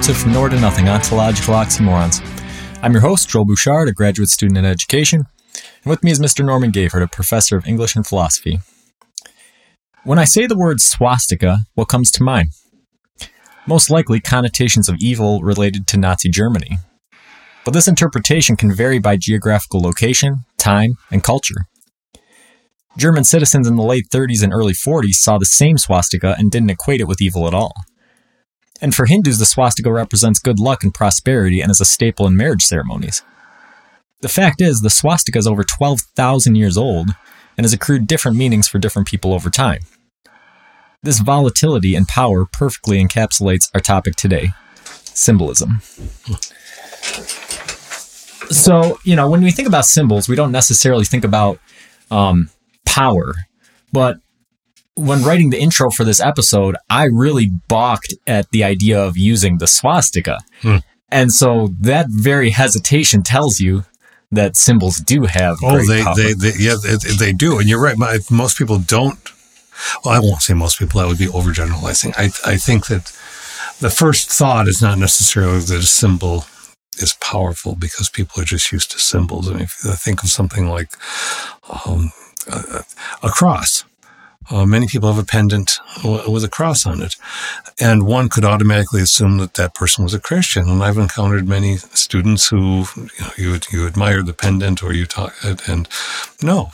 From Nowhere to Nothing Ontological Oxymorons. I'm your host, Joel Bouchard, a graduate student in education. And with me is Mr. Norman Gayford, a professor of English and philosophy. When I say the word swastika, what comes to mind? Most likely connotations of evil related to Nazi Germany. But this interpretation can vary by geographical location, time, and culture. German citizens in the late 30s and early 40s saw the same swastika and didn't equate it with evil at all. And for Hindus, the swastika represents good luck and prosperity and is a staple in marriage ceremonies. The fact is, the swastika is over 12,000 years old and has accrued different meanings for different people over time. This volatility and power perfectly encapsulates our topic today symbolism. So, you know, when we think about symbols, we don't necessarily think about um, power, but when writing the intro for this episode, I really balked at the idea of using the swastika. Hmm. And so that very hesitation tells you that symbols do have. Oh, they, power. they, they, yeah, they, they do. And you're right. My- Most people don't. Well, I won't say most people. That would be overgeneralizing. I, I think that the first thought is not necessarily that a symbol is powerful because people are just used to symbols. I mean, if you think of something like um, a, a cross. Uh, many people have a pendant with a cross on it, and one could automatically assume that that person was a Christian. And I've encountered many students who you know, you you admire the pendant or you talk and no,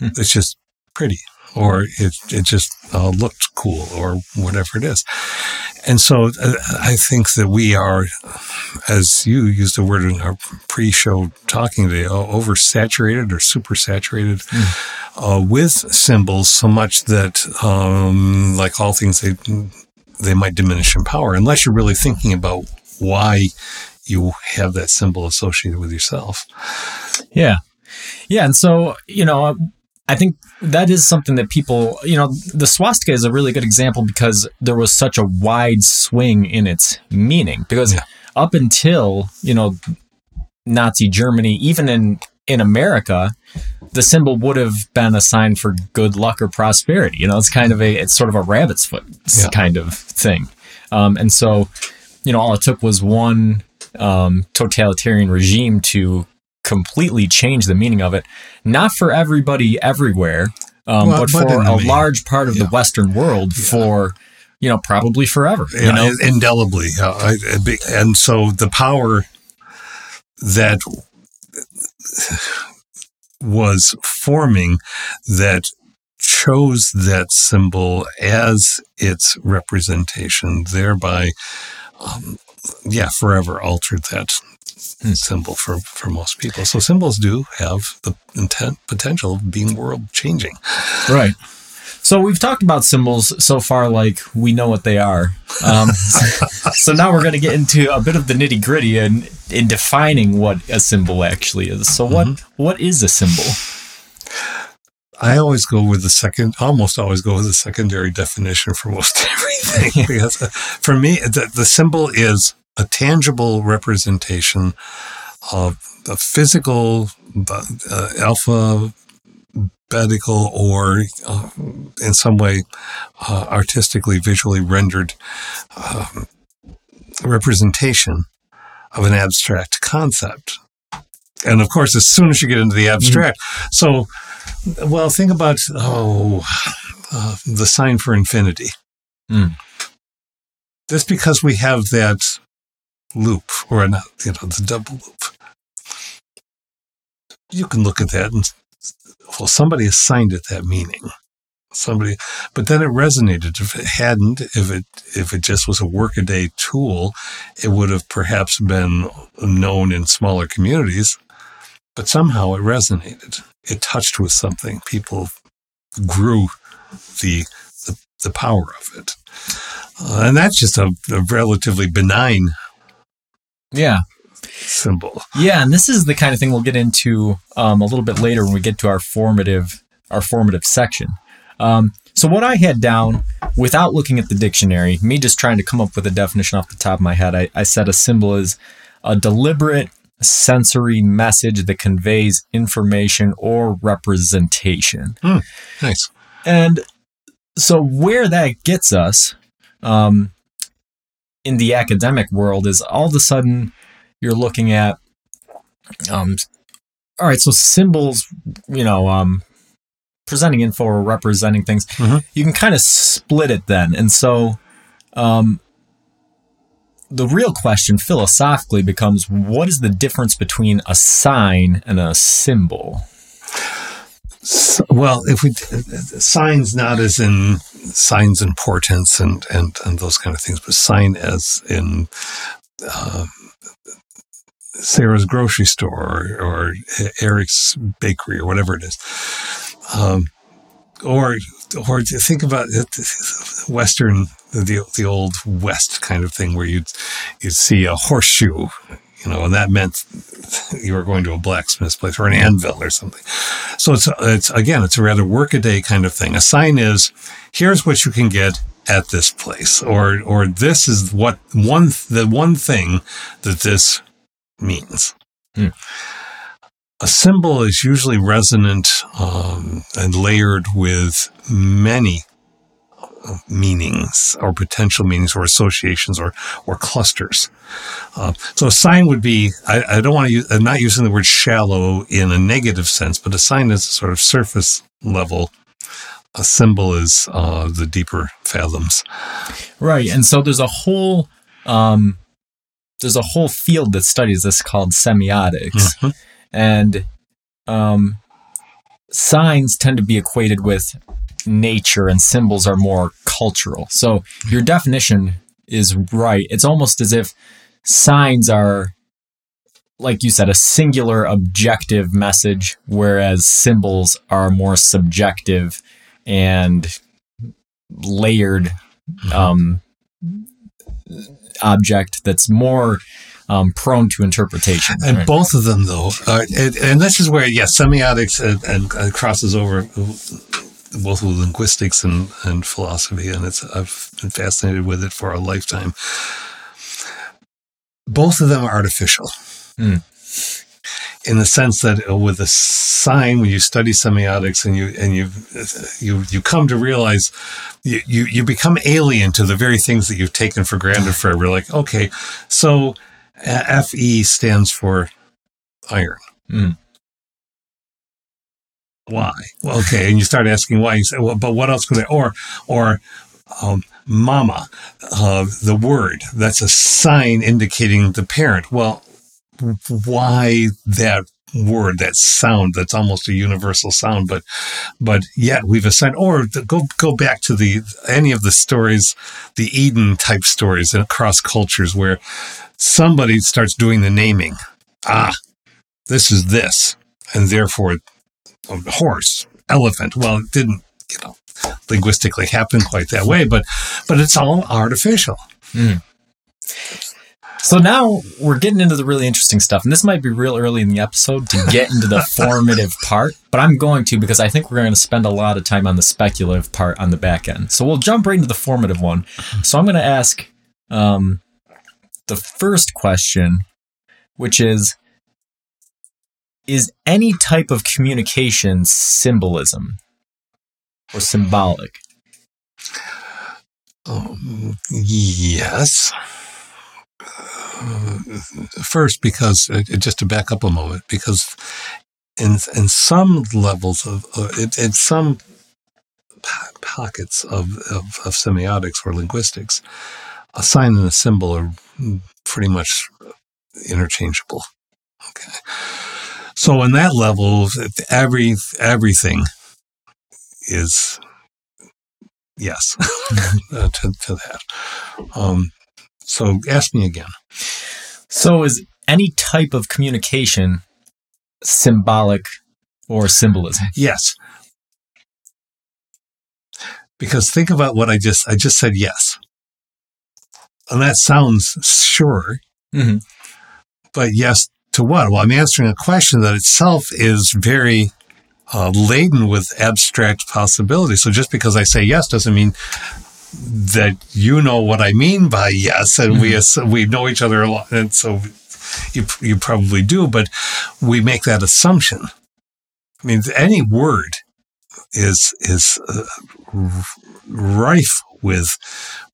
Hmm. it's just pretty or it it just uh, looked cool or whatever it is. And so uh, I think that we are, as you used the word in our pre-show talking today, oversaturated or supersaturated uh, with symbols so much that, um, like all things, they they might diminish in power unless you're really thinking about why you have that symbol associated with yourself. Yeah. Yeah. And so, you know, I think that is something that people, you know, the swastika is a really good example because there was such a wide swing in its meaning. Because Yeah. up until, you know, Nazi Germany, even in, in America, the symbol would have been a sign for good luck or prosperity. You know, it's kind of a, it's sort of a rabbit's foot Yeah. kind of thing. Um, and so, you know, all it took was one um, totalitarian regime to completely change the meaning of it. Not for everybody everywhere, um, Well, but but for a large part of yeah. the Western world for, you know, probably forever. You know, indelibly. Uh, I, and so the power that was forming that chose that symbol as its representation, thereby, um, yeah, forever altered that Hmm. symbol for, for most people. So symbols do have the intent potential of being world changing. Right. So we've talked about symbols so far, like we know what they are. Um, so now we're going to get into a bit of the nitty gritty and in defining what a symbol actually is. So what what is a symbol? I always go with the second, almost always go with the secondary definition for most everything. because uh, for me, the, the symbol is a tangible representation of the physical, uh, alphabetical, or uh, in some way uh, artistically, visually rendered um, representation of an abstract concept. And of course, as soon as you get into the abstract, so well, think about oh, uh, the sign for infinity. Hmm. Just because we have that loop, or not, you know, the double loop, you can look at that and well, somebody assigned it that meaning. Somebody, but then it resonated. If it hadn't, if it if it just was a workaday tool, it would have perhaps been known in smaller communities. But somehow it resonated. It touched with something. People grew the the, the power of it, uh, and that's just a, a relatively benign Yeah. symbol. Yeah, and this is the kind of thing we'll get into um, a little bit later when we get to our formative our formative section. Um, so what I had down without looking at the dictionary, me just trying to come up with a definition off the top of my head, I, I said a symbol is a deliberate sensory message that conveys information or representation. Mm, nice. And so, where that gets us um, in the academic world is all of a sudden you're looking at um all right so symbols you know um presenting info or representing things Mhm. you can kind of split it then and so um the real question philosophically becomes what is the difference between a sign and a symbol? S- well, if we signs not as in signs portents and and and those kind of things, but sign as in uh, Sarah's grocery store or, or Eric's bakery or whatever it is, um, or or think about it, Western the the old West kind of thing where you'd you'd see a horseshoe. You know, and that meant you were going to a blacksmith's place or an anvil or something. So it's it's again, it's a rather workaday kind of thing. A sign is here's what you can get at this place, or or this is what one the one thing that this means. Hmm. A symbol is usually resonant um, and layered with many uh, meanings or potential meanings or associations or or clusters. Uh, so a sign would be I, I don't want to use I'm not using the word shallow in a negative sense, but a sign is a sort of surface level. A symbol is uh, the deeper fathoms. Right. And so there's a whole um there's a whole field that studies this called semiotics. Mhm. And um signs tend to be equated with nature and symbols are more cultural. So your definition is right. It's almost as if signs are like you said a singular objective message whereas symbols are more subjective and layered um, object that's more um, prone to interpretation. And right? both of them, though, uh, and, and this is where, yes, semiotics and, and, and crosses over both with linguistics and, and philosophy, and it's I've been fascinated with it for a lifetime. Both of them are artificial. Hmm. In the sense that uh, with a sign, when you study semiotics and you and you you you come to realize you, you you become alien to the very things that you've taken for granted forever. Like, okay, so FE stands for iron. Mm. Why? Well, okay, and you start asking why. You say, well, but what else could I? Or, or, um, mama, uh, the word that's a sign indicating the parent. Well, why that word, that sound? That's almost a universal sound, but, but yet we've assigned. Or the, go go back to the any of the stories, the Eden type stories across cultures where somebody starts doing the naming. Ah, this is this, and therefore, a horse, elephant. Well, it didn't, you know, linguistically happen quite that way, but but it's all artificial. So now we're getting into the really interesting stuff, and this might be real early in the episode to get into the formative part, but I'm going to because I think we're going to spend a lot of time on the speculative part on the back end. So we'll jump right into the formative one. So I'm going to ask um, the first question, which is Is any type of communication symbolism or symbolic? Um, yes. Uh, first, because uh, just to back up a moment, because in in some levels of uh, in, in some pockets of, of of semiotics or linguistics, a sign and a symbol are pretty much interchangeable. Okay, so in that level, every everything is yes uh, to, to that. Um, so ask me again. So is any type of communication symbolic or symbolism? Yes. Because think about what I just I just said yes. And that sounds sure, Mhm. but yes to what? Well, I'm answering a question that itself is very uh, laden with abstract possibilities. So just because I say yes doesn't mean that you know what I mean by yes, and we we know each other a lot, and so you you probably do, but we make that assumption. I mean, any word is is uh, rife with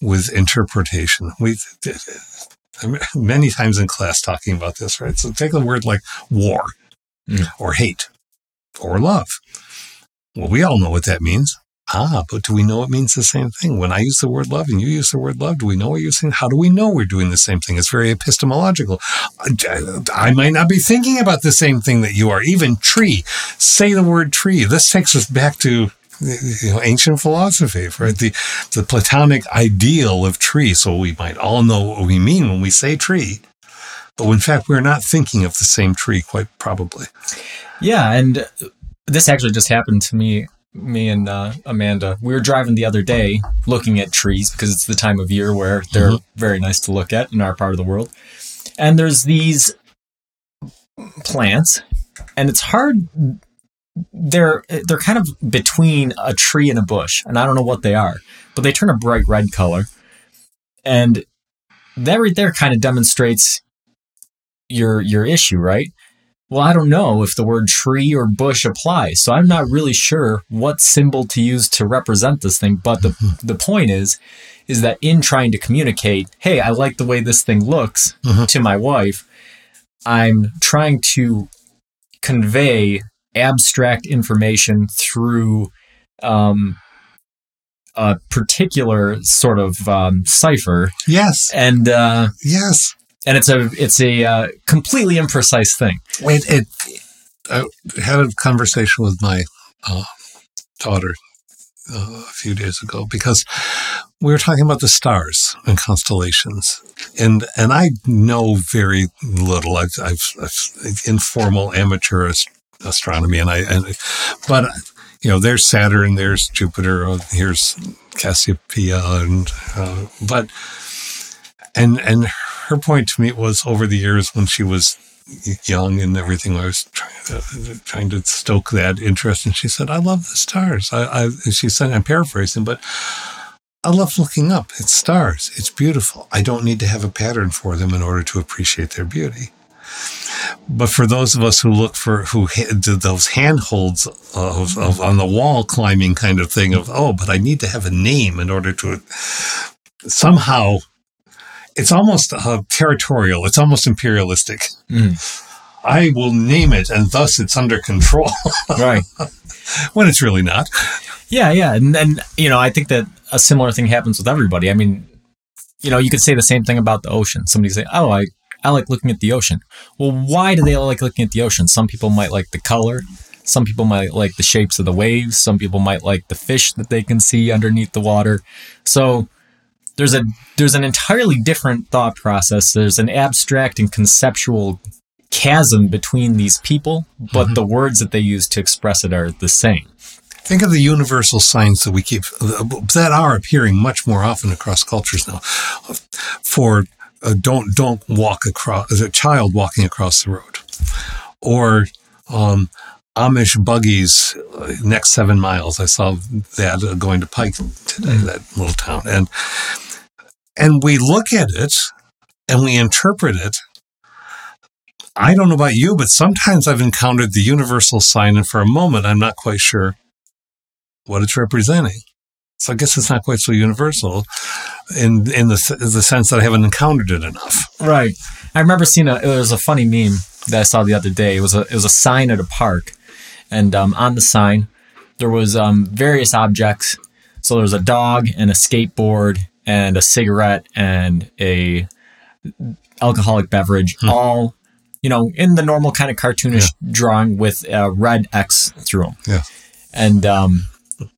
with interpretation. We many times in class talking about this, right? So take a word like war mm. or hate or love. Well, we all know what that means. Ah, but do we know it means the same thing? When I use the word love and you use the word love, do we know what you're saying? How do we know we're doing the same thing? It's very epistemological. I might not be thinking about the same thing that you are. Even tree. Say the word tree. This takes us back to you know, ancient philosophy, right? The, the Platonic ideal of tree. So we might all know what we mean when we say tree. But in fact, we're not thinking of the same tree, quite probably. Yeah. And this actually just happened to me me and uh, Amanda, we were driving the other day looking at trees because it's the time of year where they're mm-hmm. very nice to look at in our part of the world. And there's these plants, and it's hard. They're they're kind of between a tree and a bush, and I don't know what they are, but they turn a bright red color, and that right there kind of demonstrates your your issue, right? well, I don't know if the word tree or bush applies. So I'm not really sure what symbol to use to represent this thing. But the, mm-hmm. the point is, is that in trying to communicate, hey, I like the way this thing looks mm-hmm. to my wife, I'm trying to convey abstract information through um, a particular sort of um, cipher. Yes. And uh, yes and it's a it's a uh, completely imprecise thing. It, it, I had a conversation with my uh, daughter uh, a few days ago because we were talking about the stars and constellations, and and I know very little. I've, I've, I've informal amateur ast- astronomy, and I and but you know there's Saturn, there's Jupiter, uh, here's Cassiopeia, and uh, but and and her point to me was over the years when she was young and everything, I was trying to, trying to stoke that interest. And she said, I love the stars. I, I, she said, I'm paraphrasing, but I love looking up. It's stars. It's beautiful. I don't need to have a pattern for them in order to appreciate their beauty. But for those of us who look for who did those handholds of, of on the wall climbing kind of thing of oh, but I need to have a name in order to somehow it's almost uh, territorial. It's almost imperialistic. Mm. I will name it, and thus it's under control. right. when it's really not. Yeah, yeah, and then you know, I think that a similar thing happens with everybody. I mean, you know, you could say the same thing about the ocean. Somebody say, "Oh, I I like looking at the ocean." Well, why do they like looking at the ocean? Some people might like the color. Some people might like the shapes of the waves. Some people might like the fish that they can see underneath the water. So there's a there's an entirely different thought process. There's an abstract and conceptual chasm between these people, but mm-hmm. the words that they use to express it are the same. Think of the universal signs that we keep that are appearing much more often across cultures now. For uh, don't don't walk across as a child walking across the road, or um, Amish buggies uh, next seven miles. I saw that uh, going to Pike today, mm. that little town, and and we look at it and we interpret it. I don't know about you, but sometimes I've encountered the universal sign, and for a moment, I'm not quite sure what it's representing. So I guess it's not quite so universal in in the the sense that I haven't encountered it enough. Right. I remember seeing a it was a funny meme that I saw the other day. It was a it was a sign at a park, and um, on the sign there was um, various objects. So there was a dog and a skateboard and a cigarette and a alcoholic beverage, hmm. all you know in the normal kind of cartoonish yeah. drawing with a red X through them. Yeah, and um,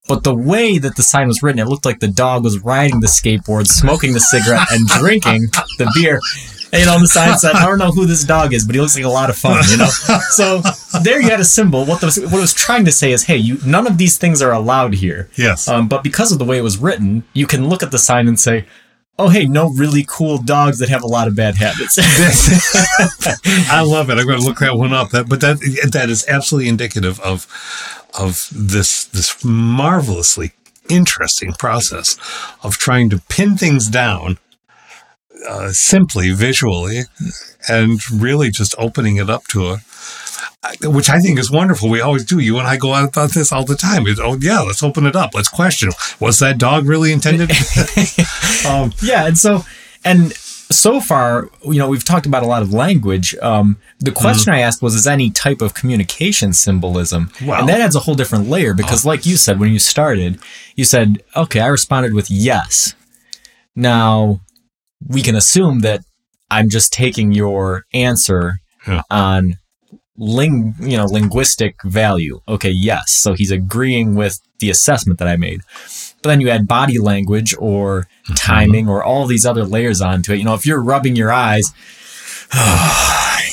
but the way that the sign was written, it looked like the dog was riding the skateboard, smoking the cigarette, and drinking the beer you know, on the sign said, I don't know who this dog is, but he looks like a lot of fun, you know? So there you had a symbol. What, the, what it was trying to say is, hey, you none of these things are allowed here. Yes. Um, but because of the way it was written, you can look at the sign and say, oh, hey, no really cool dogs that have a lot of bad habits. I love it. I'm going to look that one up. That, but that that is absolutely indicative of of this this marvelously interesting process of trying to pin things down uh, simply visually and really just opening it up to a which I think is wonderful. We always do. You and I go out on about this all the time. It's, oh yeah, let's open it up. Let's question. Was that dog really intended? um, yeah, and so and so far, you know, we've talked about a lot of language. Um, the question mm. I asked was, is any type of communication symbolism? Wow. And that adds a whole different layer because, oh. like you said when you started, you said, okay, I responded with yes. Now, we can assume that I'm just taking your answer yeah. on ling, you know, linguistic value. Okay, yes. So he's agreeing with the assessment that I made. But then you add body language or mm-hmm. timing or all these other layers onto it. You know, if you're rubbing your eyes,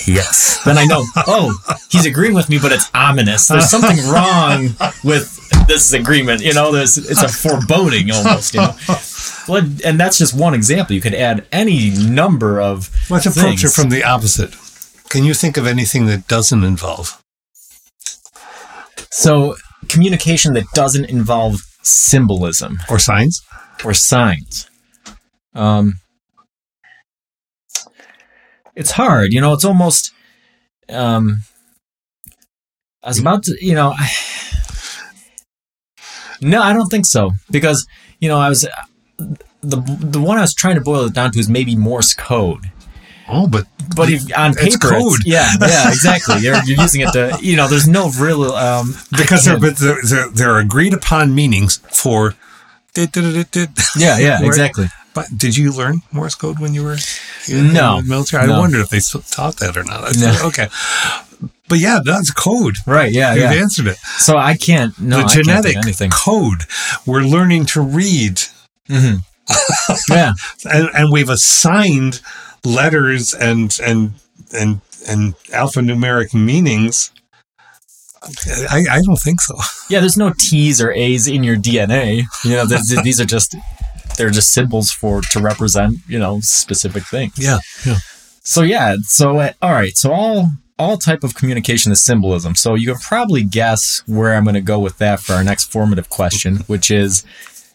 yes, then I know, oh, he's agreeing with me, but it's ominous. There's something wrong with this agreement. You know, there's it's a foreboding almost. You know. Well, and that's just one example. You could add any number of. Let's approach it from the opposite. Can you think of anything that doesn't involve? So, communication that doesn't involve symbolism or signs or signs. Um, it's hard, you know. It's almost. Um, I was about to, you know. I, no, I don't think so because you know I was the the one I was trying to boil it down to is maybe Morse code Oh, but but if on paper, code. yeah, yeah, exactly. You're, you're using it to, you know, there's no real um, because they're, they're, they're agreed upon meanings for. Yeah, yeah, exactly. But did you learn Morse code when you were in, no in the military? No. I wondered if they taught that or not. No. okay, but yeah, that's code. Right. Yeah. You've yeah. answered it. So I can't. No, the genetic anything. code. We're learning to read. Mm-hmm. yeah, and, and we've assigned letters and and and and alphanumeric meanings. I, I don't think so. Yeah, there's no T's or A's in your DNA. You know, these are just they're just symbols for to represent you know specific things. Yeah, yeah. So yeah, so uh, all right, so all all type of communication is symbolism. So you can probably guess where I'm going to go with that for our next formative question, which is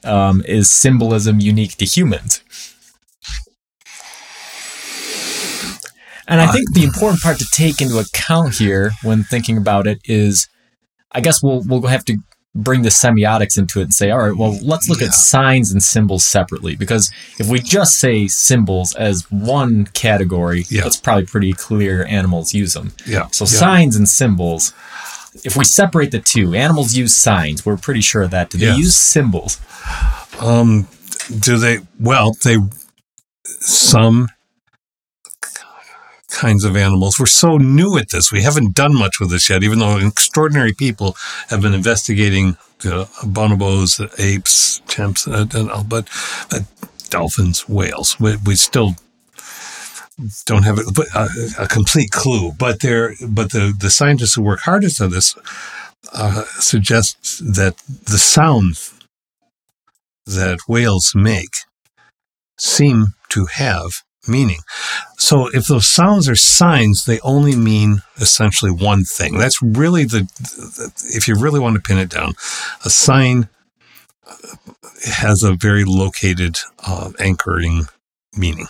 um, is symbolism unique to humans? And I think the important part to take into account here when thinking about it is, I guess we'll we'll have to bring the semiotics into it and say, all right, well, let's look yeah. at signs and symbols separately because if we just say symbols as one category, yeah. that's probably pretty clear. Animals use them. Yeah. So yeah. signs and symbols. If we separate the two, animals use signs. We're pretty sure of that. Do they use symbols? Um, do they? Well, they some kinds of animals. We're so new at this. We haven't done much with this yet, even though extraordinary people have been investigating uh, bonobos, apes, chimps, uh, and all, but uh, dolphins, whales. We, we, still don't have a, a, complete clue. But they but the, the scientists who work hardest on this uh, suggest that the sounds that whales make seem to have meaning. So if those sounds are signs, they only mean essentially one thing. That's really the, if you really want to pin it down, a sign has a very located uh, anchoring meaning.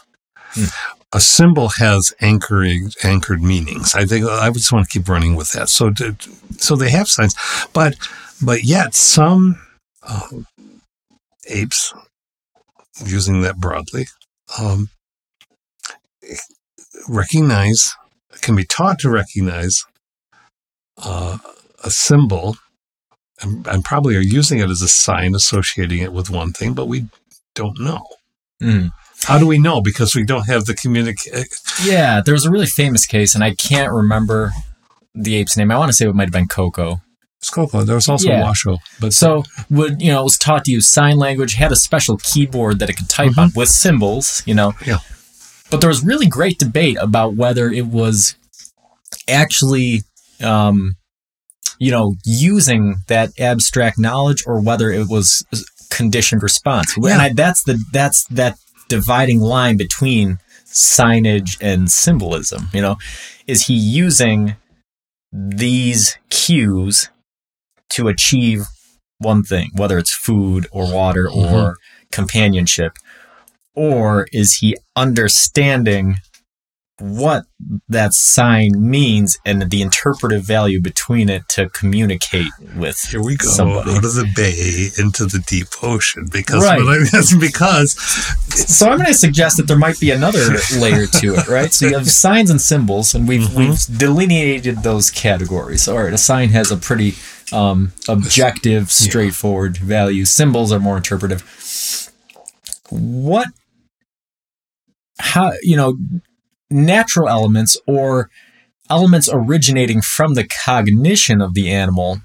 Hmm. A symbol has anchoring anchored meanings. I think I just want to keep running with that. So, to, so they have signs, but but yet some uh, apes, using that broadly, um, recognize, can be taught to recognize uh, a symbol and, and, probably are using it as a sign, associating it with one thing, but we don't know. Mm. How do we know? Because we don't have the communication. Yeah, there was a really famous case, and I can't remember the ape's name. I want to say it might have been Coco. It's Koko. There was also yeah. Washoe. But so, would you know, it was taught to use sign language. Had a special keyboard that it could type mm-hmm. on with symbols. You know. Yeah. But there was really great debate about whether it was actually, um, you know, using that abstract knowledge or whether it was conditioned response. Yeah. And I, that's the that's that dividing line between signage and symbolism. You know, is he using these cues to achieve one thing, whether it's food or water mm-hmm. or companionship, or is he understanding what that sign means and the interpretive value between it to communicate with Here we go somebody. out of the bay into the deep ocean because Right. what I- that's because So I'm going to suggest that there might be another layer to it, right? So you have signs and symbols, and we've we've delineated those categories. All right, a sign has a pretty um, objective, straightforward value. Symbols are more interpretive. What, how you know, natural elements or elements originating from the cognition of the animal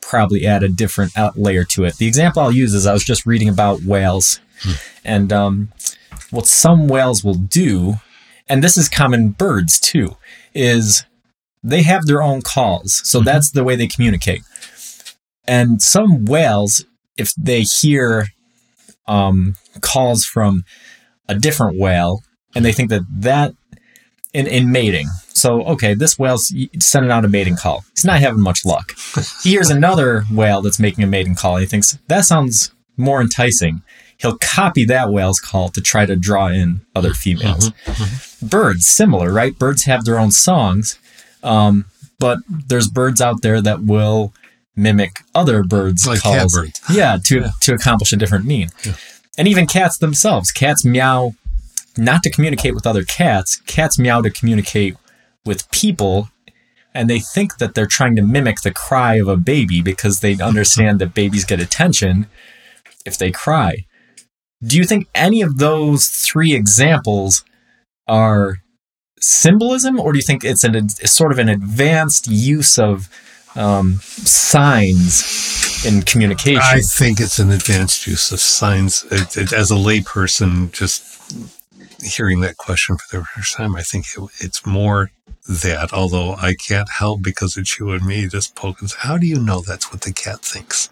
probably add a different layer to it. The example I'll use is I was just reading about whales, and um, what some whales will do, and this is common birds too, is they have their own calls. So that's the way they communicate. And some whales, if they hear um, calls from a different whale, and they think that that in, in mating. So, okay, this whale's sending out a mating call. He's not having much luck. He hears another whale that's making a mating call. And he thinks that sounds more enticing. He'll copy that whale's call to try to draw in other females. Birds, similar, right? Birds have their own songs, um, but there's birds out there that will mimic other birds' Like calls. Yeah, to to accomplish a different mean. And even cats themselves. Cats meow not to communicate with other cats. Cats meow to communicate with people. And they think that they're trying to mimic the cry of a baby because they understand that babies get attention if they cry. Do you think any of those three examples are symbolism, or do you think it's an it's sort of an advanced use of um, signs in communication? I think it's an advanced use of signs. It, it, as a layperson, just hearing that question for the first time, I think it, it's more that. Although I can't help because it's you and me just poking. How do you know that's what the cat thinks?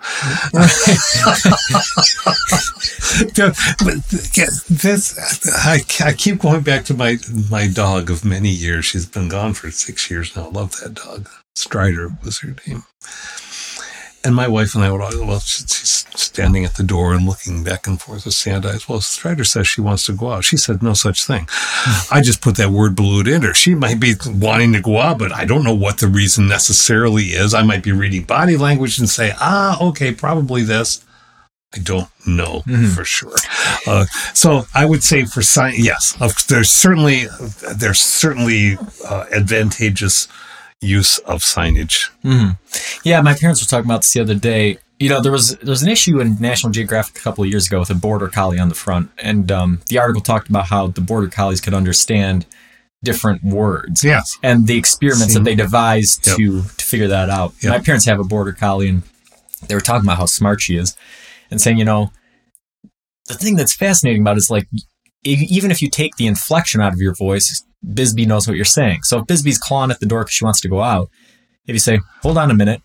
this, I, I keep going back to my my dog of many years. She's been gone for six years now. Love that dog. Strider was her name. And my wife and I would always, well, she's standing at the door and looking back and forth with sand eyes. Well, Strider says she wants to go out. She said no such thing. I just put that word balloon in her. She might be wanting to go out, but I don't know what the reason necessarily is. I might be reading body language and say, ah, okay, probably this. I don't know for sure. Uh, so I would say for science, yes, there's certainly there's certainly uh, advantageous use of signage. Yeah, my parents were talking about this the other day. You know, there was there was an issue in National Geographic a couple of years ago with a border collie on the front, and um, the article talked about how the border collies could understand different words. Yes. and the experiments that they devised Yep. to to figure that out. Yep. My parents have a border collie, and they were talking about how smart she is, and saying, you know, the thing that's fascinating about it is like, even if you take the inflection out of your voice, Bisbee knows what you're saying. So if Bisbee's clawing at the door because she wants to go out, if you say, "Hold on a minute,"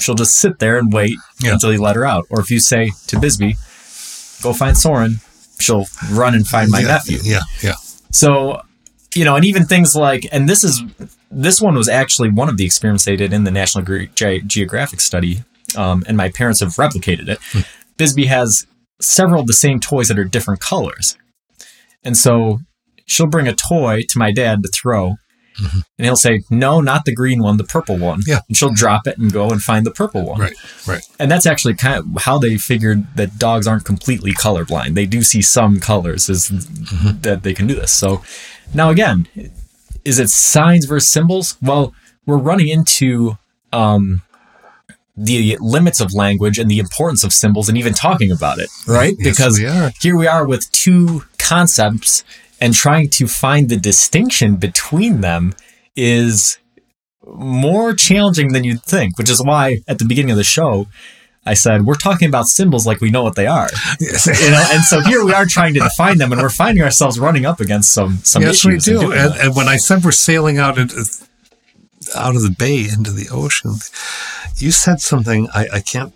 she'll just sit there and wait Yeah. until you let her out. Or if you say to Bisbee, "Go find Soren," she'll run and find my yeah, nephew. Yeah, yeah. So, you know, and even things like, and this is, this one was actually one of the experiments they did in the National Ge- Ge- Geographic study, um, and my parents have replicated it. Bisbee has several of the same toys that are different colors. And so she'll bring a toy to my dad to throw, and he'll say, No, not the green one, the purple one. Yeah. And she'll drop it and go and find the purple one. Right, right. And that's actually kind of how they figured that dogs aren't completely colorblind. They do see some colors is that they can do this. So now again, is it signs versus symbols? Well, we're running into um, the limits of language and the importance of symbols and even talking about it, right? Yes, because we here we are with two concepts and trying to find the distinction between them is more challenging than you'd think, which is why at the beginning of the show, I said, we're talking about symbols like we know what they are. Yes, You know, and so here we are trying to define them and we're finding ourselves running up against some some yes we issues. in do. And, and when I said we're sailing out into, out of the bay into the ocean, you said something I, I can't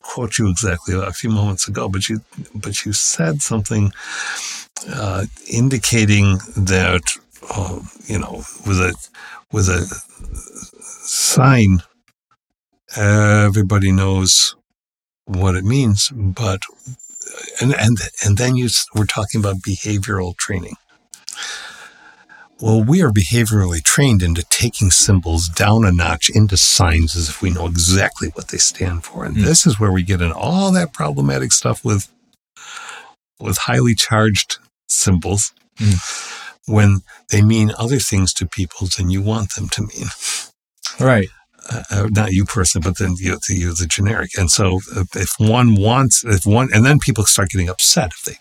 quote you exactly a few moments ago, but you but you said something uh, indicating that uh, you know with a with a sign everybody knows what it means, but and and and then you we're talking about behavioral training. Well, we are behaviorally trained into taking symbols down a notch into signs as if we know exactly what they stand for. And Mm. this is where we get in all that problematic stuff with with highly charged symbols Mm. when they mean other things to people than you want them to mean. Right. Uh, uh, not you person, but then you, the, you, the generic. And so uh, if one wants, if one, and then people start getting upset if they,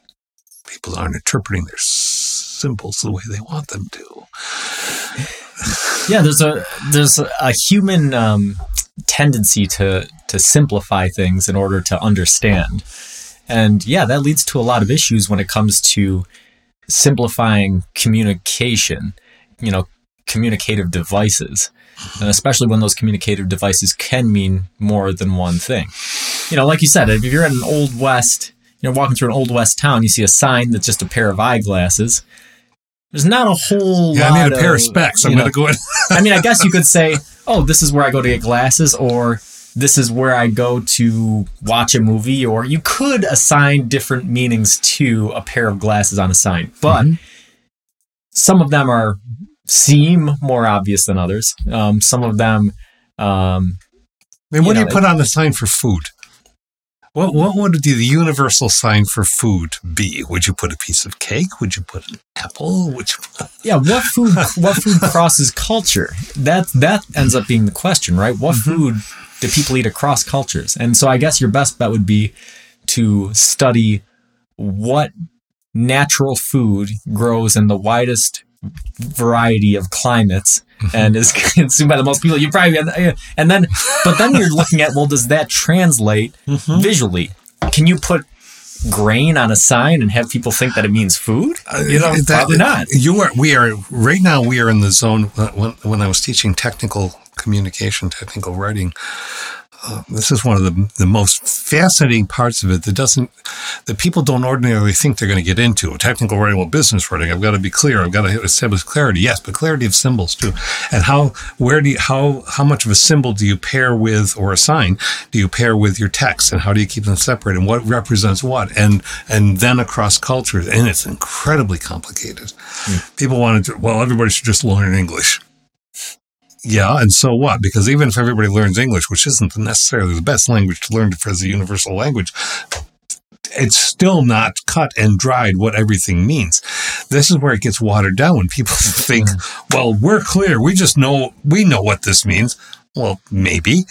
people aren't interpreting their symbols the way they want them to. Yeah, there's a there's a, human um, tendency to to simplify things in order to understand, and yeah, that leads to a lot of issues when it comes to simplifying communication. You know, communicative devices, and especially when those communicative devices can mean more than one thing. You know, like you said, if you're in an old west, you're walking through an old west town, you see a sign that's just a pair of eyeglasses. There's not a whole Yeah, I need a pair of of, specs. I'm going to go in. I mean, I guess you could say, oh, this is where I go to get glasses, or this is where I go to watch a movie, or you could assign different meanings to a pair of glasses on a sign. But some of them are seem more obvious than others. Um, some of them, um, I mean, what you do you put on the sign for food? What, what would the universal sign for food be? Would you put a piece of cake? Would you put an apple? Would you yeah, what food? what food crosses culture? That that ends up being the question, right? What mm-hmm. food do people eat across cultures? And so, I guess your best bet would be to study what natural food grows in the widest variety of climates mm-hmm. and is consumed by the most people. You probably uh, and then, but then you're looking at well, does that translate mm-hmm. visually? Can you put grain on a sign and have people think that it means food? Uh, you know, Uh, That- probably not. You are. We are right now. We are in the zone uh, when when I was teaching technical communication, technical writing. Uh, this is one of the the most fascinating parts of it that doesn't that people don't ordinarily think they're going to get into. Technical writing, well, business writing. I've got to be clear. I've got to establish clarity. Yes, but clarity of symbols too. And how where do you, how how much of a symbol do you pair with or a sign do you pair with your text, and how do you keep them separate, and what represents what, and and then across cultures, and it's incredibly complicated. People wanted to. Well, everybody should just learn English. Yeah, and so what? Because even if everybody learns English, which isn't necessarily the best language to learn as a universal language, it's still not cut and dried what everything means. This is where it gets watered down when people think, mm. well, we're clear. We just know, we know what this means. Well, maybe,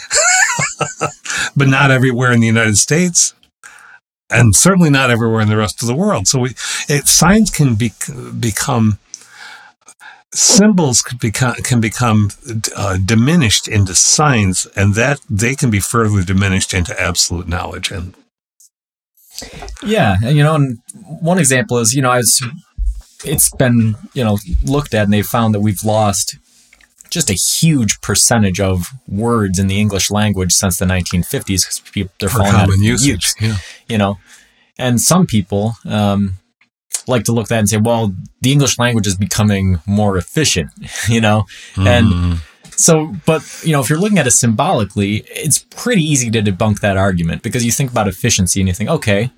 but not everywhere in the United States. And certainly not everywhere in the rest of the world. So we, it, signs can be, become symbols can become can become uh, diminished into signs, and that they can be further diminished into absolute knowledge. And Yeah, and you know, and one example is, you know, it's it's been, you know, looked at and they've found that we've lost just a huge percentage of words in the English language since the 1950s because people they're for falling out of common use, yeah. you know. And some people um, like to look at that and say, well, the English language is becoming more efficient, you know, and Mm. so, but you know, if you're looking at it symbolically, it's pretty easy to debunk that argument because you think about efficiency and you think, okay,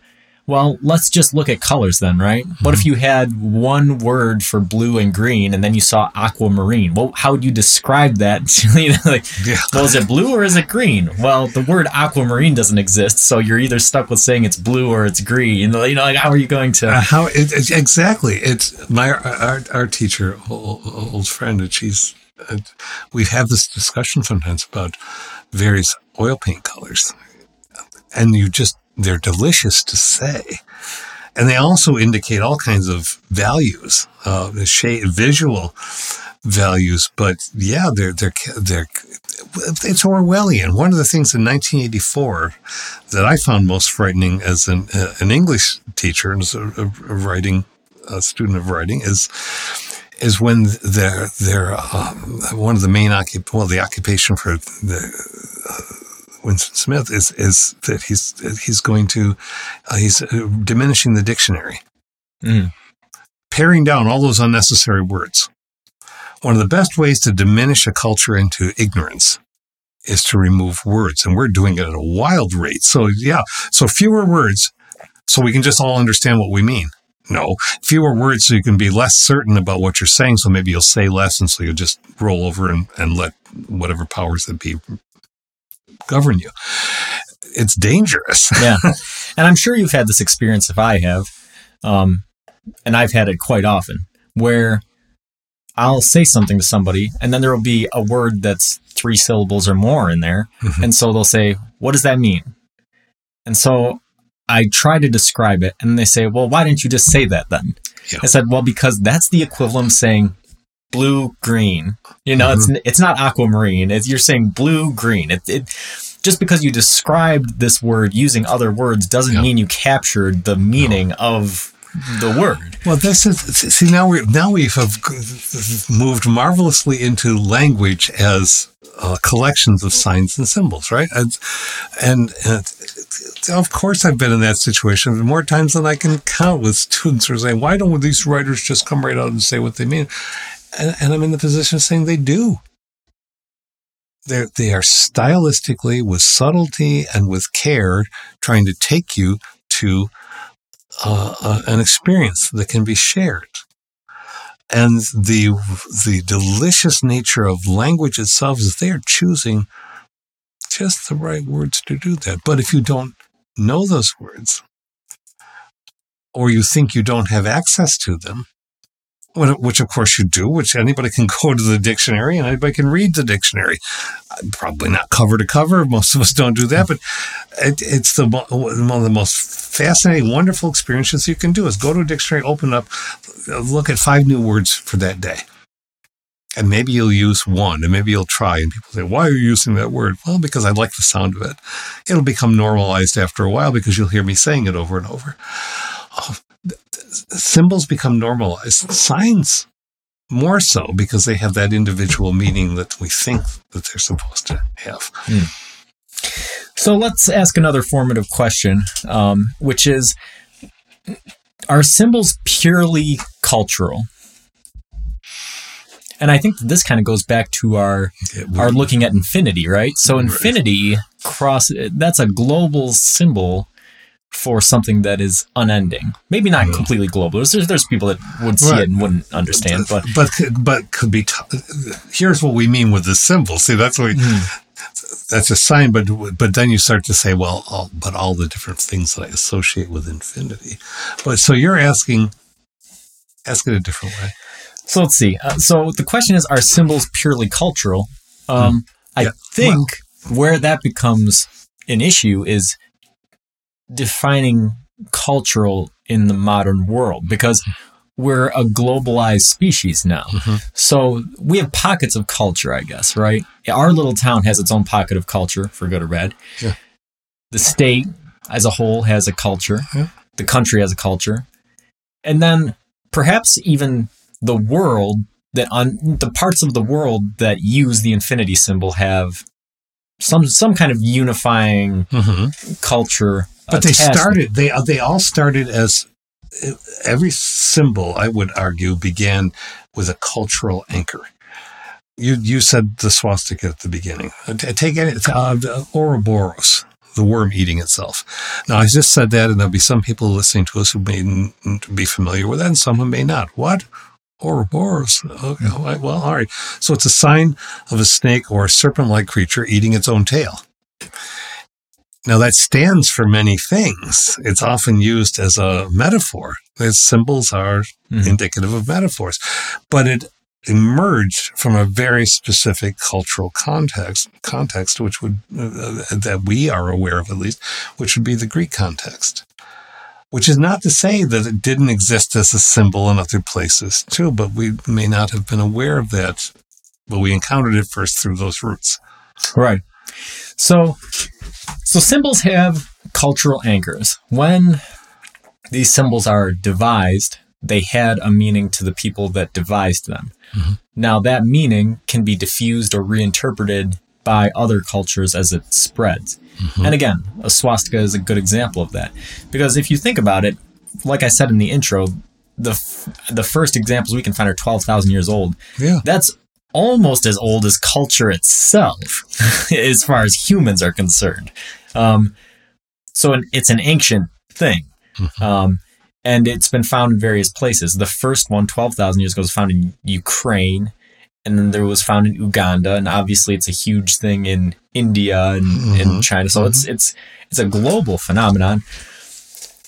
well, let's just look at colors then, right? What if you had one word for blue and green and then you saw aquamarine? Well, how would you describe that? you know, like, Yeah. well, is it blue or is it green? Well, the word aquamarine doesn't exist, so you're either stuck with saying it's blue or it's green. You know, you know like how are you going to? Uh, how it, it- exactly? It's my our, our teacher, old, old friend, and she's. Uh, we have this discussion sometimes about various oil paint colors, and you just they're delicious to say, and they also indicate all kinds of values, uh, visual values. But yeah, they're they're they're it's Orwellian. One of the things in 1984 that I found most frightening as an uh, an English teacher and as a, a writing a student of writing is is when their their um, one of the main occup well the occupation for the uh, Winston Smith is is that he's he's going to uh, he's uh, diminishing the dictionary, Mm. paring down all those unnecessary words. One of the best ways to diminish a culture into ignorance is to remove words, and we're doing it at a wild rate. So yeah, so fewer words, so we can just all understand what we mean. No, fewer words so you can be less certain about what you're saying. So maybe you'll say less, and so you'll just roll over and, and let whatever powers that be govern you. It's dangerous. yeah. And I'm sure you've had this experience if I have. Um, and I've had it quite often where I'll say something to somebody and then there will be a word that's three syllables or more in there. Mhm. And so they'll say, What does that mean? And so I try to describe it and they say, Well, why didn't you just say that then? Yeah. I said, Well, because that's the equivalent of saying blue green. You know, it's it's not aquamarine. It's, you're saying blue green. It, it just because you described this word using other words doesn't mean you captured the meaning of the word. Well, this is see now we now we have moved marvelously into language as uh, collections of signs and symbols, right? And, and uh, of course, I've been in that situation more times than I can count with students who are saying, "Why don't these writers just come right out and say what they mean?" And, and I'm in the position of saying they do. They they are stylistically, with subtlety and with care, trying to take you to uh, uh, an experience that can be shared. And the the delicious nature of language itself is they are choosing just the right words to do that. But if you don't know those words, or you think you don't have access to them, which of course you do, which anybody can go to the dictionary and anybody can read the dictionary. Uh, probably not cover to cover. Most of us don't do that, but it, it's the one of the most fascinating, wonderful experiences you can do is go to a dictionary, open up, look at five new words for that day. And maybe you'll use one and maybe you'll try. And people say, Why are you using that word? Well, because I like the sound of it. It'll become normalized after a while because you'll hear me saying it over and over. Symbols become normalized. Signs more so because they have that individual meaning that we think that they're supposed to have. So let's ask another formative question, um, which is Are symbols purely cultural? And I think this kind of goes back to our our looking at infinity, right? So infinity cross that's a global symbol for something that is unending. Maybe not completely global. There's, there's people that would see Right. it and wouldn't understand, but but could- but could be. T- here's what we mean with the symbol. See, that's what we, that's a sign. But but then you start to say, well, all, but all the different things that I associate with infinity. But so you're asking, ask it a different way. So let's see. Uh, so the question is: Are symbols purely cultural? Um, I Yeah. think where that becomes an issue is defining cultural in the modern world because we're a globalized species now. Mm-hmm. So we have pockets of culture, I guess, right? Our little town has its own pocket of culture, for good or bad. Yeah. The state as a whole has a culture. Yeah. The country has a culture. And then perhaps even the world that on the parts of the world that use the infinity symbol have some some kind of unifying culture. But they attached. started. They they all started as every symbol. I would argue began with a cultural anchor. You you said the swastika at the beginning. Uh, t- Take any uh, the Ouroboros, the worm eating itself. Now I just said that, and there'll be some people listening to us who may n- be familiar with that, and some who may not. What? Ouroboros. Okay, well, all right. So it's a sign of a snake or a serpent-like creature eating its own tail. Now that stands for many things. It's often used as a metaphor. Its symbols are Mhm. indicative of metaphors, but it emerged from a very specific cultural context, context which would uh, that we are aware of at least, which would be the Greek context. Which is not to say that it didn't exist as a symbol in other places too, but we may not have been aware of that. But we encountered it first through those roots. Right. So so symbols have cultural anchors. When these symbols are devised, they had a meaning to the people that devised them. Mm-hmm. Now that meaning can be diffused or reinterpreted by other cultures as it spreads. And again, a swastika is a good example of that. Because if you think about it, like I said in the intro, the f- the first examples we can find are 12,000 years old Yeah. that's almost as old as culture itself, as far as humans are concerned. Um, so an, it's an ancient thing. Um, and it's been found in various places. The first one, 12,000 years ago, was found in Ukraine, and then there was found in Uganda, and obviously it's a huge thing in India and, Mhm. and China. So it's it's it's a global phenomenon.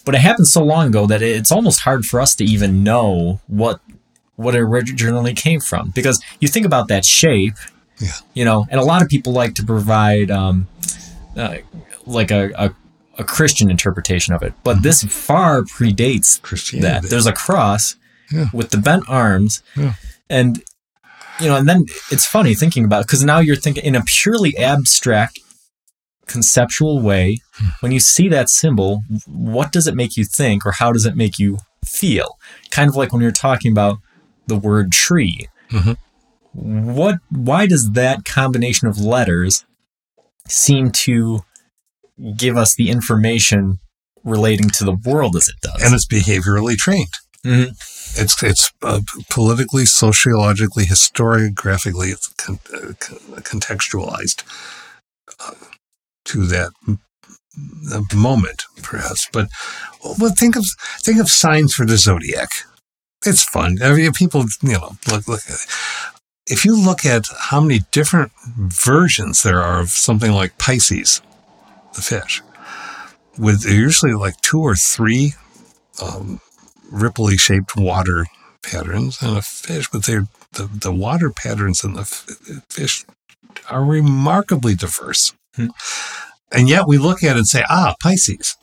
But it happened so long ago that it's almost hard for us to even know what what it originally came from. Because you think about that shape, Yeah. you know, and a lot of people like to provide um, uh, like a, a a Christian interpretation of it, but this far predates that. There's a cross Yeah. with the bent arms, Yeah. and you know, and then it's funny thinking about because now you're thinking in a purely abstract, conceptual way. Hmm. When you see that symbol, what does it make you think, or how does it make you feel? Kind of like when you're talking about the word tree. Mhm. What? Why does that combination of letters seem to give us the information relating to the world as it does? and it's behaviorally trained. Mhm. It's it's uh, politically, sociologically, historiographically, it's con- uh, con- contextualized uh, to that m- uh, moment, perhaps. But well, think of think of signs for the zodiac. It's fun. I mean, people, you know, look look. If you look at how many different versions there are of something like Pisces, the fish, with usually like two or three um, ripply shaped water patterns and a fish, but they're the, the water patterns in the f- fish are remarkably diverse. Hmm. And yet we look at it and say, ah, Pisces.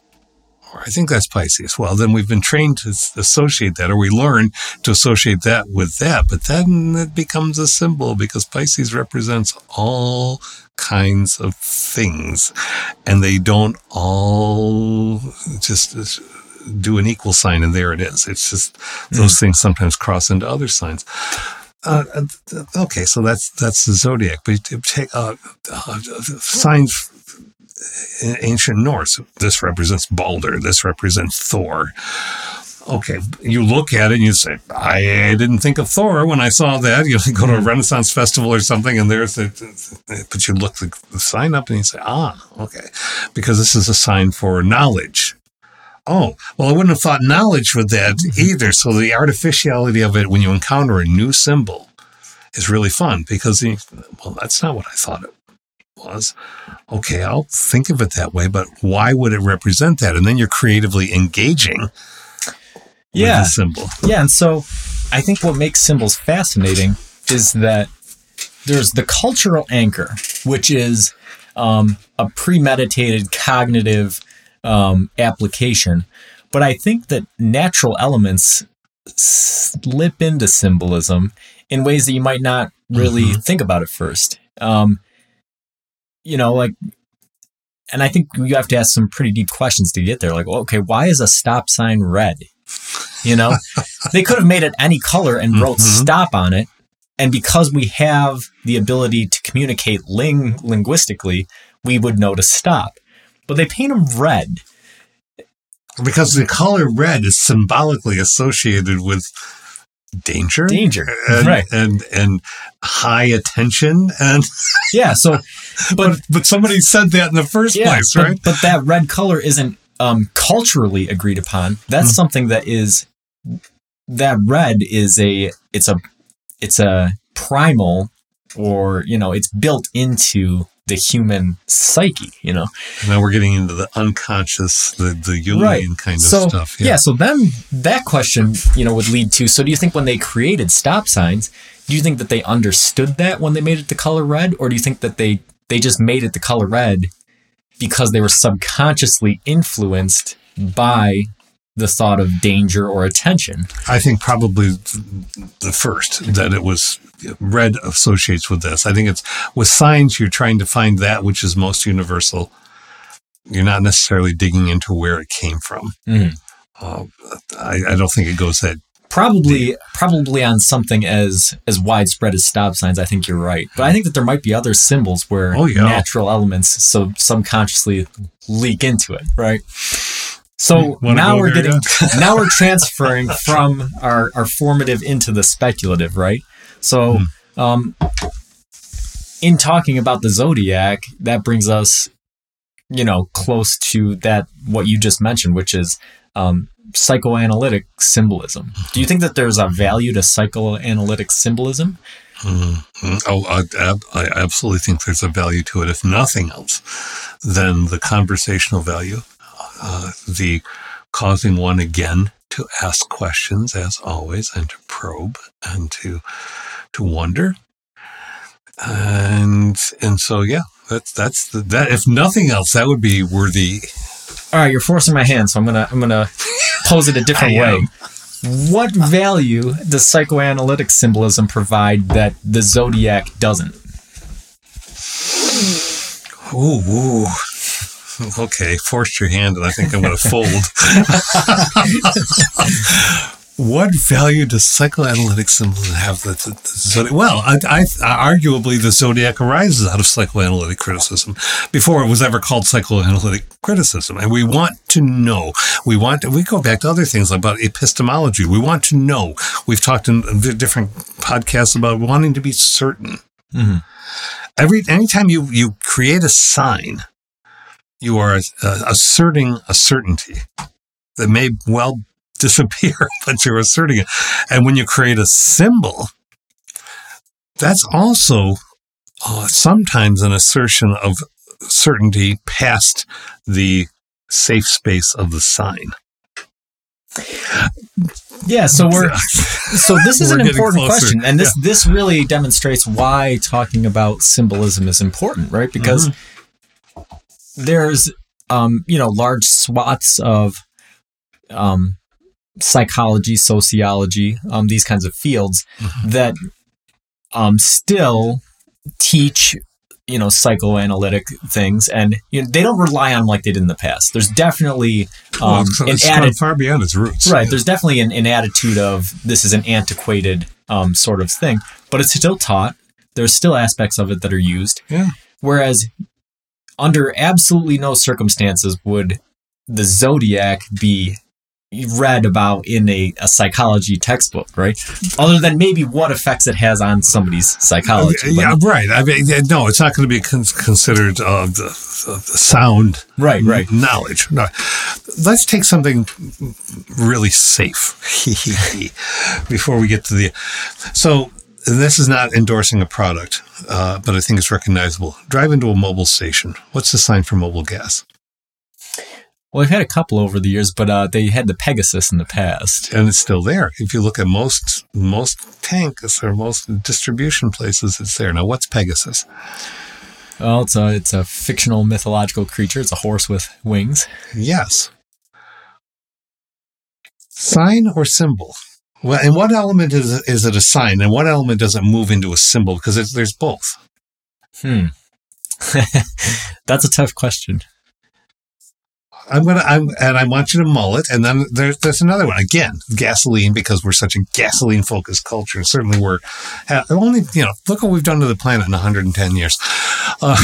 Or I think that's Pisces. Well, then we've been trained to associate that, or we learn to associate that with that. But then it becomes a symbol because Pisces represents all kinds of things. And they don't all just do an equal sign and there it is. It's just those things sometimes cross into other signs. Uh, uh, okay, so that's that's the zodiac. But take uh, uh, signs in ancient Norse. This represents Balder. This represents Thor. Okay, you look at it and you say, I didn't think of Thor when I saw that. You go to a Renaissance festival or something, and there's a, but you look the sign up and you say, ah, okay, because this is a sign for knowledge. Oh, well, I wouldn't have thought knowledge with that either. So the artificiality of it when you encounter a new symbol is really fun because, you, well, that's not what I thought it was. Okay, I'll think of it that way, but why would it represent that? And then you're creatively engaging yeah, with the symbol. Yeah, and so I think what makes symbols fascinating is that there's the cultural anchor, which is um, a premeditated cognitive um, application. But I think that natural elements slip into symbolism in ways that you might not really think about at first. Um, you know, like, and I think you have to ask some pretty deep questions to get there. Like, well, okay, why is a stop sign red? You know, they could have made it any color and wrote Mhm. stop on it. And because we have the ability to communicate ling- linguistically, we would know to stop. But they paint them red. Because the color red is symbolically associated with danger, Danger, and, right. and and high attention, and Yeah. So, but but but somebody said that in the first yeah, place, but, right? but that red color isn't um, culturally agreed upon. That's Mhm. something that is that red is a it's a it's a primal or you know it's built into the human psyche. You know. Now we're getting into the unconscious, the the Jungian Right. kind of so stuff. yeah. so then that question you know would lead to so do you think when they created stop signs do you think that they understood that when they made it the color red or do you think that they they just made it the color red because they were subconsciously influenced by the thought of danger or attention I think probably the first that it was red associates with this. I think it's with signs you're trying to find that which is most universal. You're not necessarily digging into where it came from. Mhm. Uh, I, I don't think it goes that. probably probably on something as as widespread as stop signs i think you're right but i think that there might be other symbols where Oh, yeah. natural elements so subconsciously leak into it right so Wanna now we're getting now we're transferring from our our formative into the speculative right so Hmm. um in talking about the zodiac that brings us you know close to that what you just mentioned, which is um, psychoanalytic symbolism. Do you think that there's a value to psychoanalytic symbolism? Mm-hmm. Oh, I, I, absolutely think there's a value to it, if nothing else, than the conversational value, uh, the causing one again to ask questions as always and to probe and to to wonder. And and so yeah that's that's the, that if nothing else that would be worthy. All right you're forcing my hand so i'm gonna i'm gonna pose it a different way. what value does psychoanalytic symbolism provide that the zodiac doesn't? Ooh, ooh. okay forced your hand and i think i'm gonna fold what value does psychoanalytic symbolism have that the, the zodiac? Well, I, I, arguably the zodiac arises out of psychoanalytic criticism before it was ever called psychoanalytic criticism. And we want to know. We want to, we go back to other things about epistemology. We want to know. We've talked in different podcasts about wanting to be certain. Mm-hmm. Every anytime you you create a sign, you are uh, asserting a certainty that may well disappear, but you're asserting it. And when you create a symbol, that's also uh, sometimes an assertion of certainty past the safe space of the sign. Yeah, so we're so this is an important closer. question, and this yeah. this really demonstrates why talking about symbolism is important, right? Because mm-hmm. There's um, you know large swaths of um, psychology, sociology, um, these kinds of fields mm-hmm. that um, still teach you know psychoanalytic things. And you know, they don't rely on like they did in the past. There's definitely um, well, an far beyond its roots. Right. There's definitely an, an attitude of this is an antiquated um, sort of thing but it's still taught. There's still aspects of it that are used. Yeah. Whereas under absolutely no circumstances would the zodiac be read about in a, a psychology textbook, right? Other than maybe what effects it has on somebody's psychology. Yeah, right. I mean, no, it's not going to be con- considered uh, the, the, sound right, right. knowledge. No. Let's take something really safe before we get to the. So, this is not endorsing a product, uh, but I think it's recognizable. Drive into a Mobil station. What's the sign for Mobil gas? Well, we've had a couple over the years, but uh, they had the Pegasus in the past, and it's still there. If you look at most most tanks or most distribution places, it's there. Now, what's Pegasus? Well, it's a it's a fictional mythological creature. It's a horse with wings. Yes. Sign or symbol? Well, and what element is it, is it a sign, and what element does it move into a symbol? Because there's both. Hmm. That's a tough question. I'm gonna, I'm, and I want you to mull it. And then there's, there's another one again, gasoline, because we're such a gasoline focused culture. Certainly we're only, you know, look what we've done to the planet in 110 years. Uh,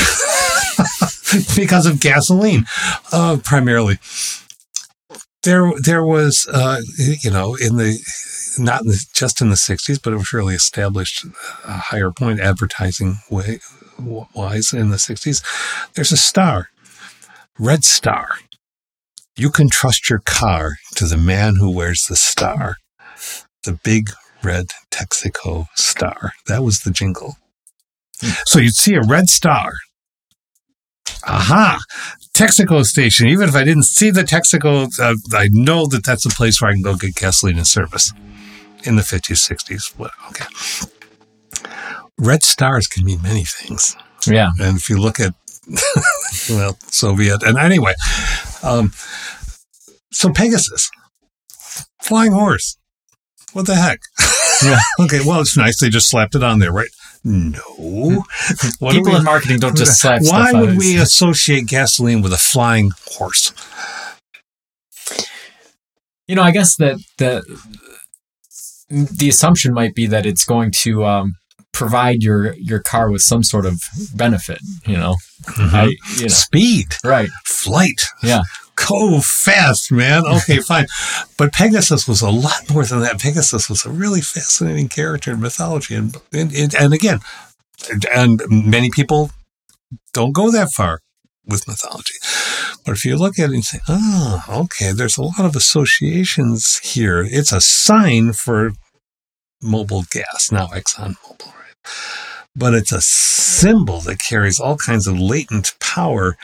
because of gasoline, uh, primarily. There, there was, uh, you know, in the, not in the, just in the 60s, but it was really established a higher point advertising way wise in the 60s. There's a star, Red Star. You can trust your car to the man who wears the star, the big red Texaco star. That was the jingle. So you'd see a red star. Aha! Texaco station. Even if I didn't see the Texaco, uh, I know that that's a place where I can go get gasoline and service in the 50s, 60s. Okay. Red stars can mean many things. Yeah. And if you look at well, Soviet. And anyway, um, so Pegasus, flying horse. What the heck? Yeah. okay, well, it's nice. They just slapped it on there, right? No. People we, in marketing don't just slap stuff. Why would we associate gasoline with a flying horse? You know, I guess that the the assumption might be that it's going to um, provide your your car with some sort of benefit. You know, mm-hmm. I, you know. speed, right? Flight, yeah. Go fast, man. Okay, fine. But Pegasus was a lot more than that. Pegasus was a really fascinating character in mythology, and and, and again, and many people don't go that far with mythology. But if you look at it and say, oh, okay, there's a lot of associations here. It's a sign for Mobil gas, now Exxon Mobil, right? But it's a symbol that carries all kinds of latent power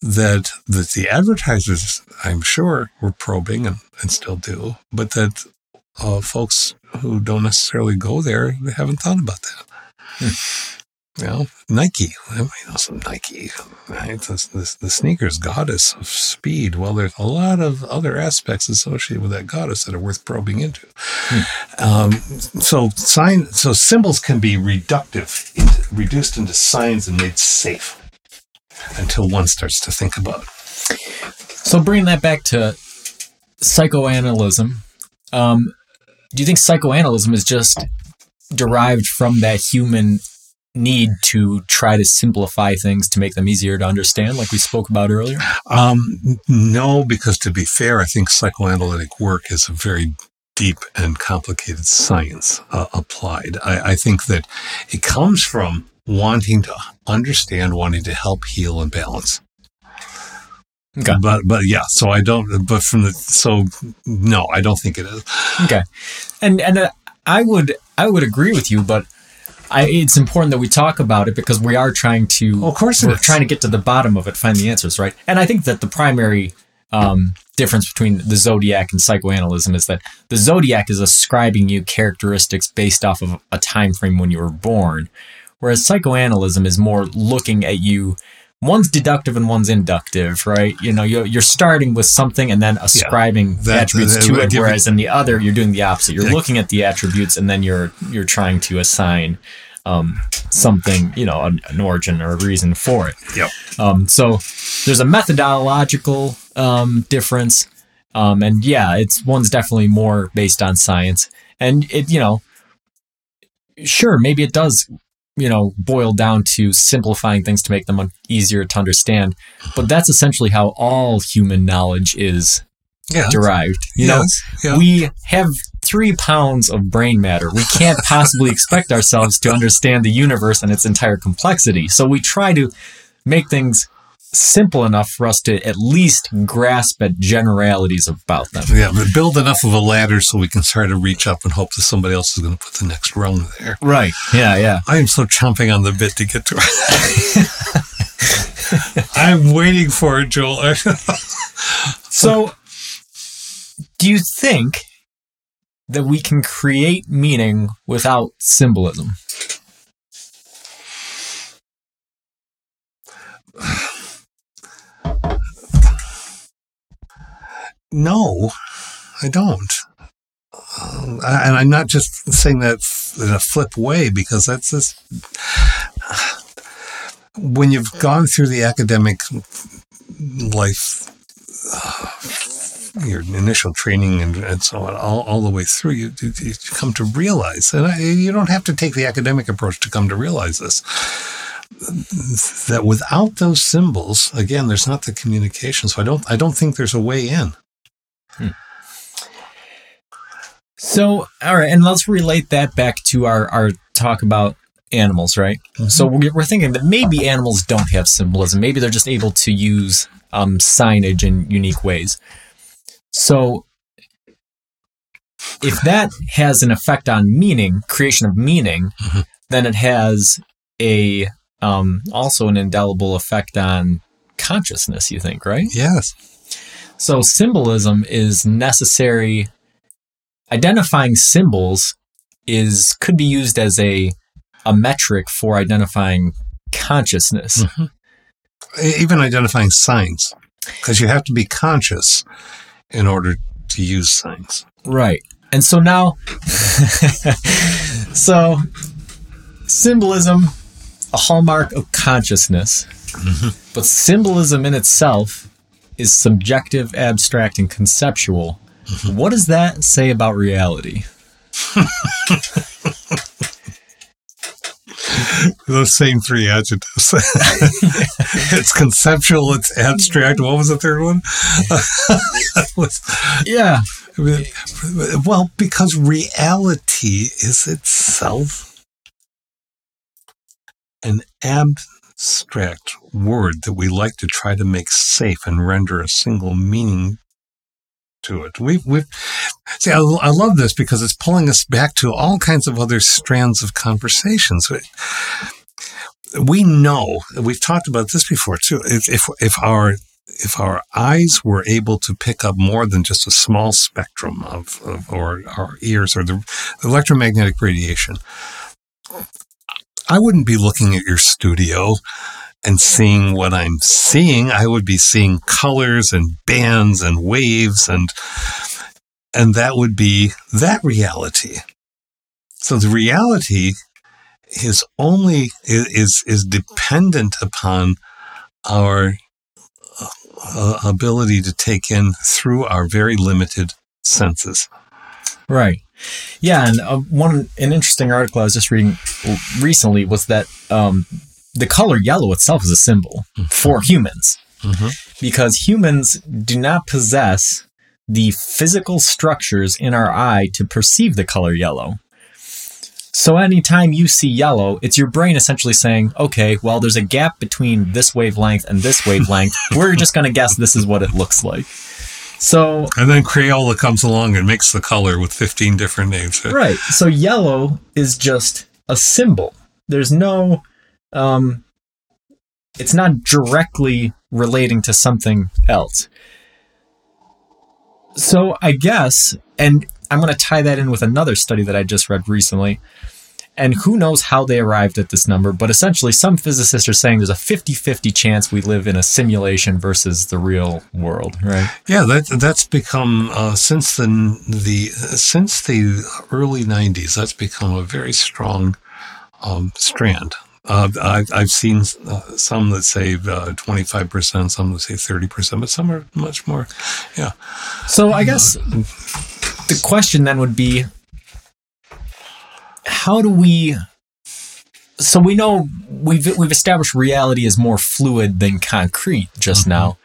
that, that the advertisers, I'm sure, were probing and, and still do, but that uh, folks who don't necessarily go there haven't thought about that. Hmm. Know, Nike. You know, some Nike. Right? The, sneakers goddess of speed. Well, there's a lot of other aspects associated with that goddess that are worth probing into. Hmm. Um, so sign, so symbols can be reductive, into, reduced into signs and made safe until one starts to think about it. So bringing that back to psychoanalysis, um, do you think psychoanalysis is just derived from that human need to try to simplify things to make them easier to understand, like we spoke about earlier? Um, no, because to be fair, I think psychoanalytic work is a very deep and complicated science uh, applied. I, I think that it comes from wanting to understand, wanting to help heal and balance. Okay. But but yeah, so I don't. But from the so no, I don't think it is. Okay, and and uh, I would I would agree with you, but I, it's important that we talk about it because we are trying to. Well, of course, we're trying to get to the bottom of it, find the answers, right? And I think that the primary um, difference between the zodiac and psychoanalysis is that the zodiac is ascribing you characteristics based off of a time frame when you were born, whereas psychoanalysis is more looking at you one's deductive and one's inductive, right? You know, you're, you're starting with something and then ascribing yeah, that, attributes that, that, to it, whereas in the other, you're doing the opposite. You're yeah. looking at the attributes and then you're you're trying to assign um, something, you know, an, an, origin or a reason for it. Yep. Um, so there's a methodological um, difference, um, and yeah, it's one's definitely more based on science, and it, you know, sure, maybe it does you know, boil down to simplifying things to make them easier to understand. But that's essentially how all human knowledge is yeah. derived. You yes. know, yeah. we have three pounds of brain matter. We can't possibly expect ourselves to understand the universe and its entire complexity. So we try to make things simple enough for us to at least grasp at generalities about them. Yeah, but build enough of a ladder so we can start to reach up and hope that somebody else is going to put the next rung there. Right. Yeah, yeah. I am so chomping on the bit to get to it. I'm waiting for it, Joel. so, do you think that we can create meaning without symbolism? No, I don't. Um, and I'm not just saying that in a flip way because that's just when you've gone through the academic life, uh, your initial training and, and so on, all, all the way through, you, you, you come to realize, and I, you don't have to take the academic approach to come to realize this, that without those symbols, again, there's not the communication. So I don't, I don't think there's a way in. Hmm. So, all right, and let's relate that back to our, our talk about animals, right? Mm-hmm. So we're thinking that maybe animals don't have symbolism. Maybe they're just able to use um, signage in unique ways. So, if that has an effect on meaning, creation of meaning, mm-hmm. then it has a um, also an indelible effect on consciousness. You think, right? Yes. So symbolism is necessary. Identifying symbols is could be used as a a metric for identifying consciousness. Mm-hmm. Even identifying signs, because you have to be conscious in order to use things. Right. And so now, so symbolism, a hallmark of consciousness, mm-hmm. but symbolism in itself is subjective, abstract, and conceptual. Mm-hmm. What does that say about reality? Those same three adjectives. it's conceptual, it's abstract. What was the third one? yeah. Well, because reality is itself an abstract word that we like to try to make safe and render a single meaning to it. We've, we've, see, I, I love this because it's pulling us back to all kinds of other strands of conversations. We know, we've talked about this before too. If, if, if our, if our eyes were able to pick up more than just a small spectrum of, of or our ears or the electromagnetic radiation, I wouldn't be looking at your studio and seeing what I'm seeing. I would be seeing colors and bands and waves and and that would be that reality. So the reality is only is is dependent upon our uh, ability to take in through our very limited senses. Right. Yeah, and uh, one an interesting article I was just reading recently was that um, the color yellow itself is a symbol mm-hmm. for humans mm-hmm. because humans do not possess the physical structures in our eye to perceive the color yellow. So anytime you see yellow, it's your brain essentially saying, okay, well, there's a gap between this wavelength and this wavelength. We're just going to guess this is what it looks like. So and then Crayola comes along and makes the color with 15 different names. Right. So yellow is just a symbol. There's no um it's not directly relating to something else. So I guess and I'm going to tie that in with another study that I just read recently and who knows how they arrived at this number, but essentially, some physicists are saying there's a 50 50 chance we live in a simulation versus the real world, right? Yeah, that, that's become, uh, since the, the, since the early 90s, that's become a very strong um, strand. Uh, I've, I've seen uh, some that say uh, 25%, some that say 30%, but some are much more. Yeah. So I guess the question then would be how do we so we know we've we've established reality is more fluid than concrete just mm-hmm. now.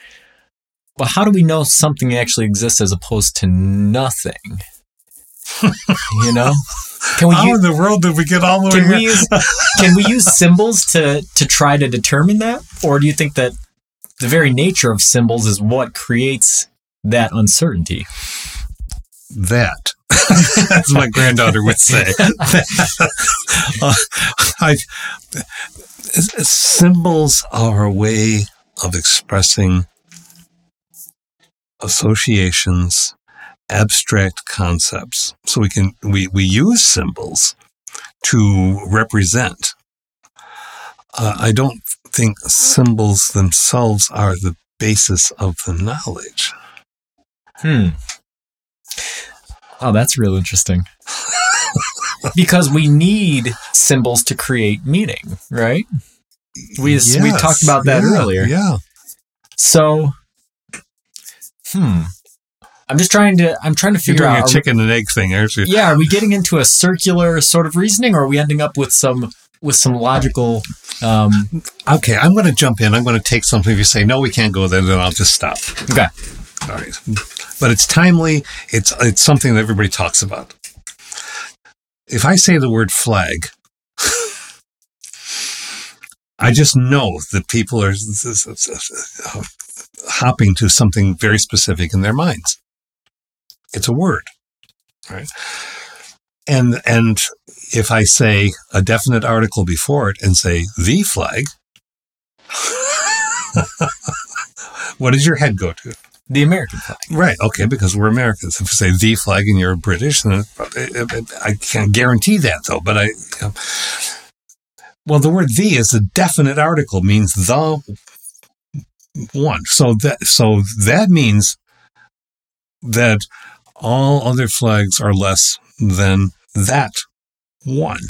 But how do we know something actually exists as opposed to nothing? you know? Can we how use, in the world did we get all the way can we use, can we use symbols to to try to determine that? Or do you think that the very nature of symbols is what creates that uncertainty? That as my granddaughter would say. uh, I, symbols are a way of expressing associations, abstract concepts. So we can we, we use symbols to represent. Uh, I don't think symbols themselves are the basis of the knowledge. Hmm. Oh, that's real interesting. because we need symbols to create meaning, right? We yes, we talked about that yeah, earlier. Yeah. So, hmm. I'm just trying to. I'm trying to figure You're doing out a chicken and egg thing, aren't you? Yeah. Are we getting into a circular sort of reasoning, or are we ending up with some with some logical? Um, okay, I'm going to jump in. I'm going to take something. If you say no, we can't go there, then I'll just stop. Okay. All right but it's timely. It's it's something that everybody talks about. If I say the word flag, I just know that people are hopping to something very specific in their minds. It's a word, right? And and if I say a definite article before it and say the flag, what does your head go to? the American flag. Right. Okay. Because we're Americans. If you say the flag and you're British, then I can't guarantee that though. But I, well, the word the is a definite article means the one. So that, so that means that all other flags are less than that one.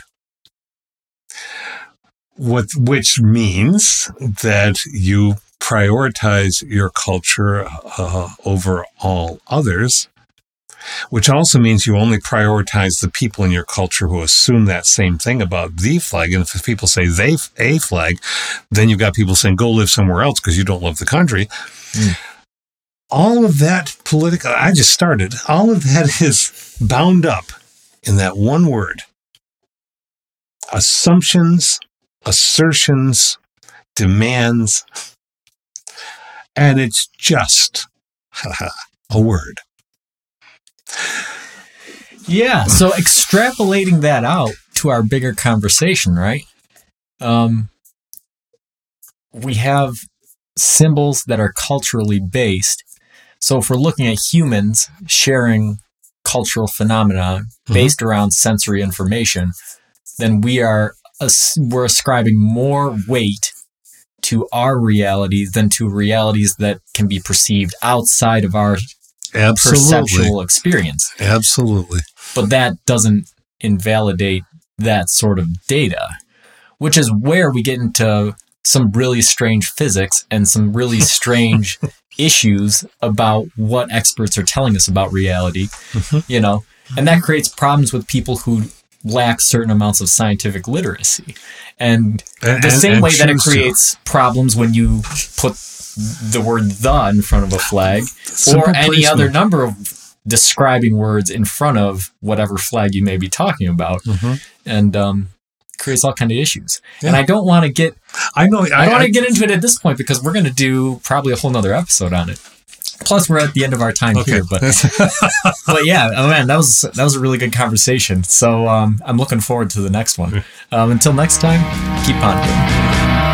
What, which means that you prioritize your culture uh, over all others, which also means you only prioritize the people in your culture who assume that same thing about the flag. And if people say they a flag, then you've got people saying go live somewhere else because you don't love the country. Mm. All of that political, I just started, all of that is bound up in that one word assumptions, assertions, demands, and it's just a word. Yeah. So extrapolating that out to our bigger conversation, right? Um, we have symbols that are culturally based. So if we're looking at humans sharing cultural phenomena Mhm. based around sensory information, then we are as- we're ascribing more weight to our realities than to realities that can be perceived outside of our Absolutely. perceptual experience Absolutely. but that doesn't invalidate that sort of data, which is where we get into some really strange physics and some really strange issues about what experts are telling us about reality, Mhm. you know, and that creates problems with people who lack certain amounts of scientific literacy. And And- the same and way that it choose to. creates problems when you put the word the in front of a flag Simple or any placement. other number of describing words in front of whatever flag you may be talking about Mhm. and um, creates all kind of issues. And i don't want to get I know. i I, don't want to get into it at this point because we're going to do probably a whole nother episode on it. Plus we're at the end of our time okay. here but but yeah oh man that was that was a really good conversation. So um, i'm looking forward to the next one. Um, until next time keep pondering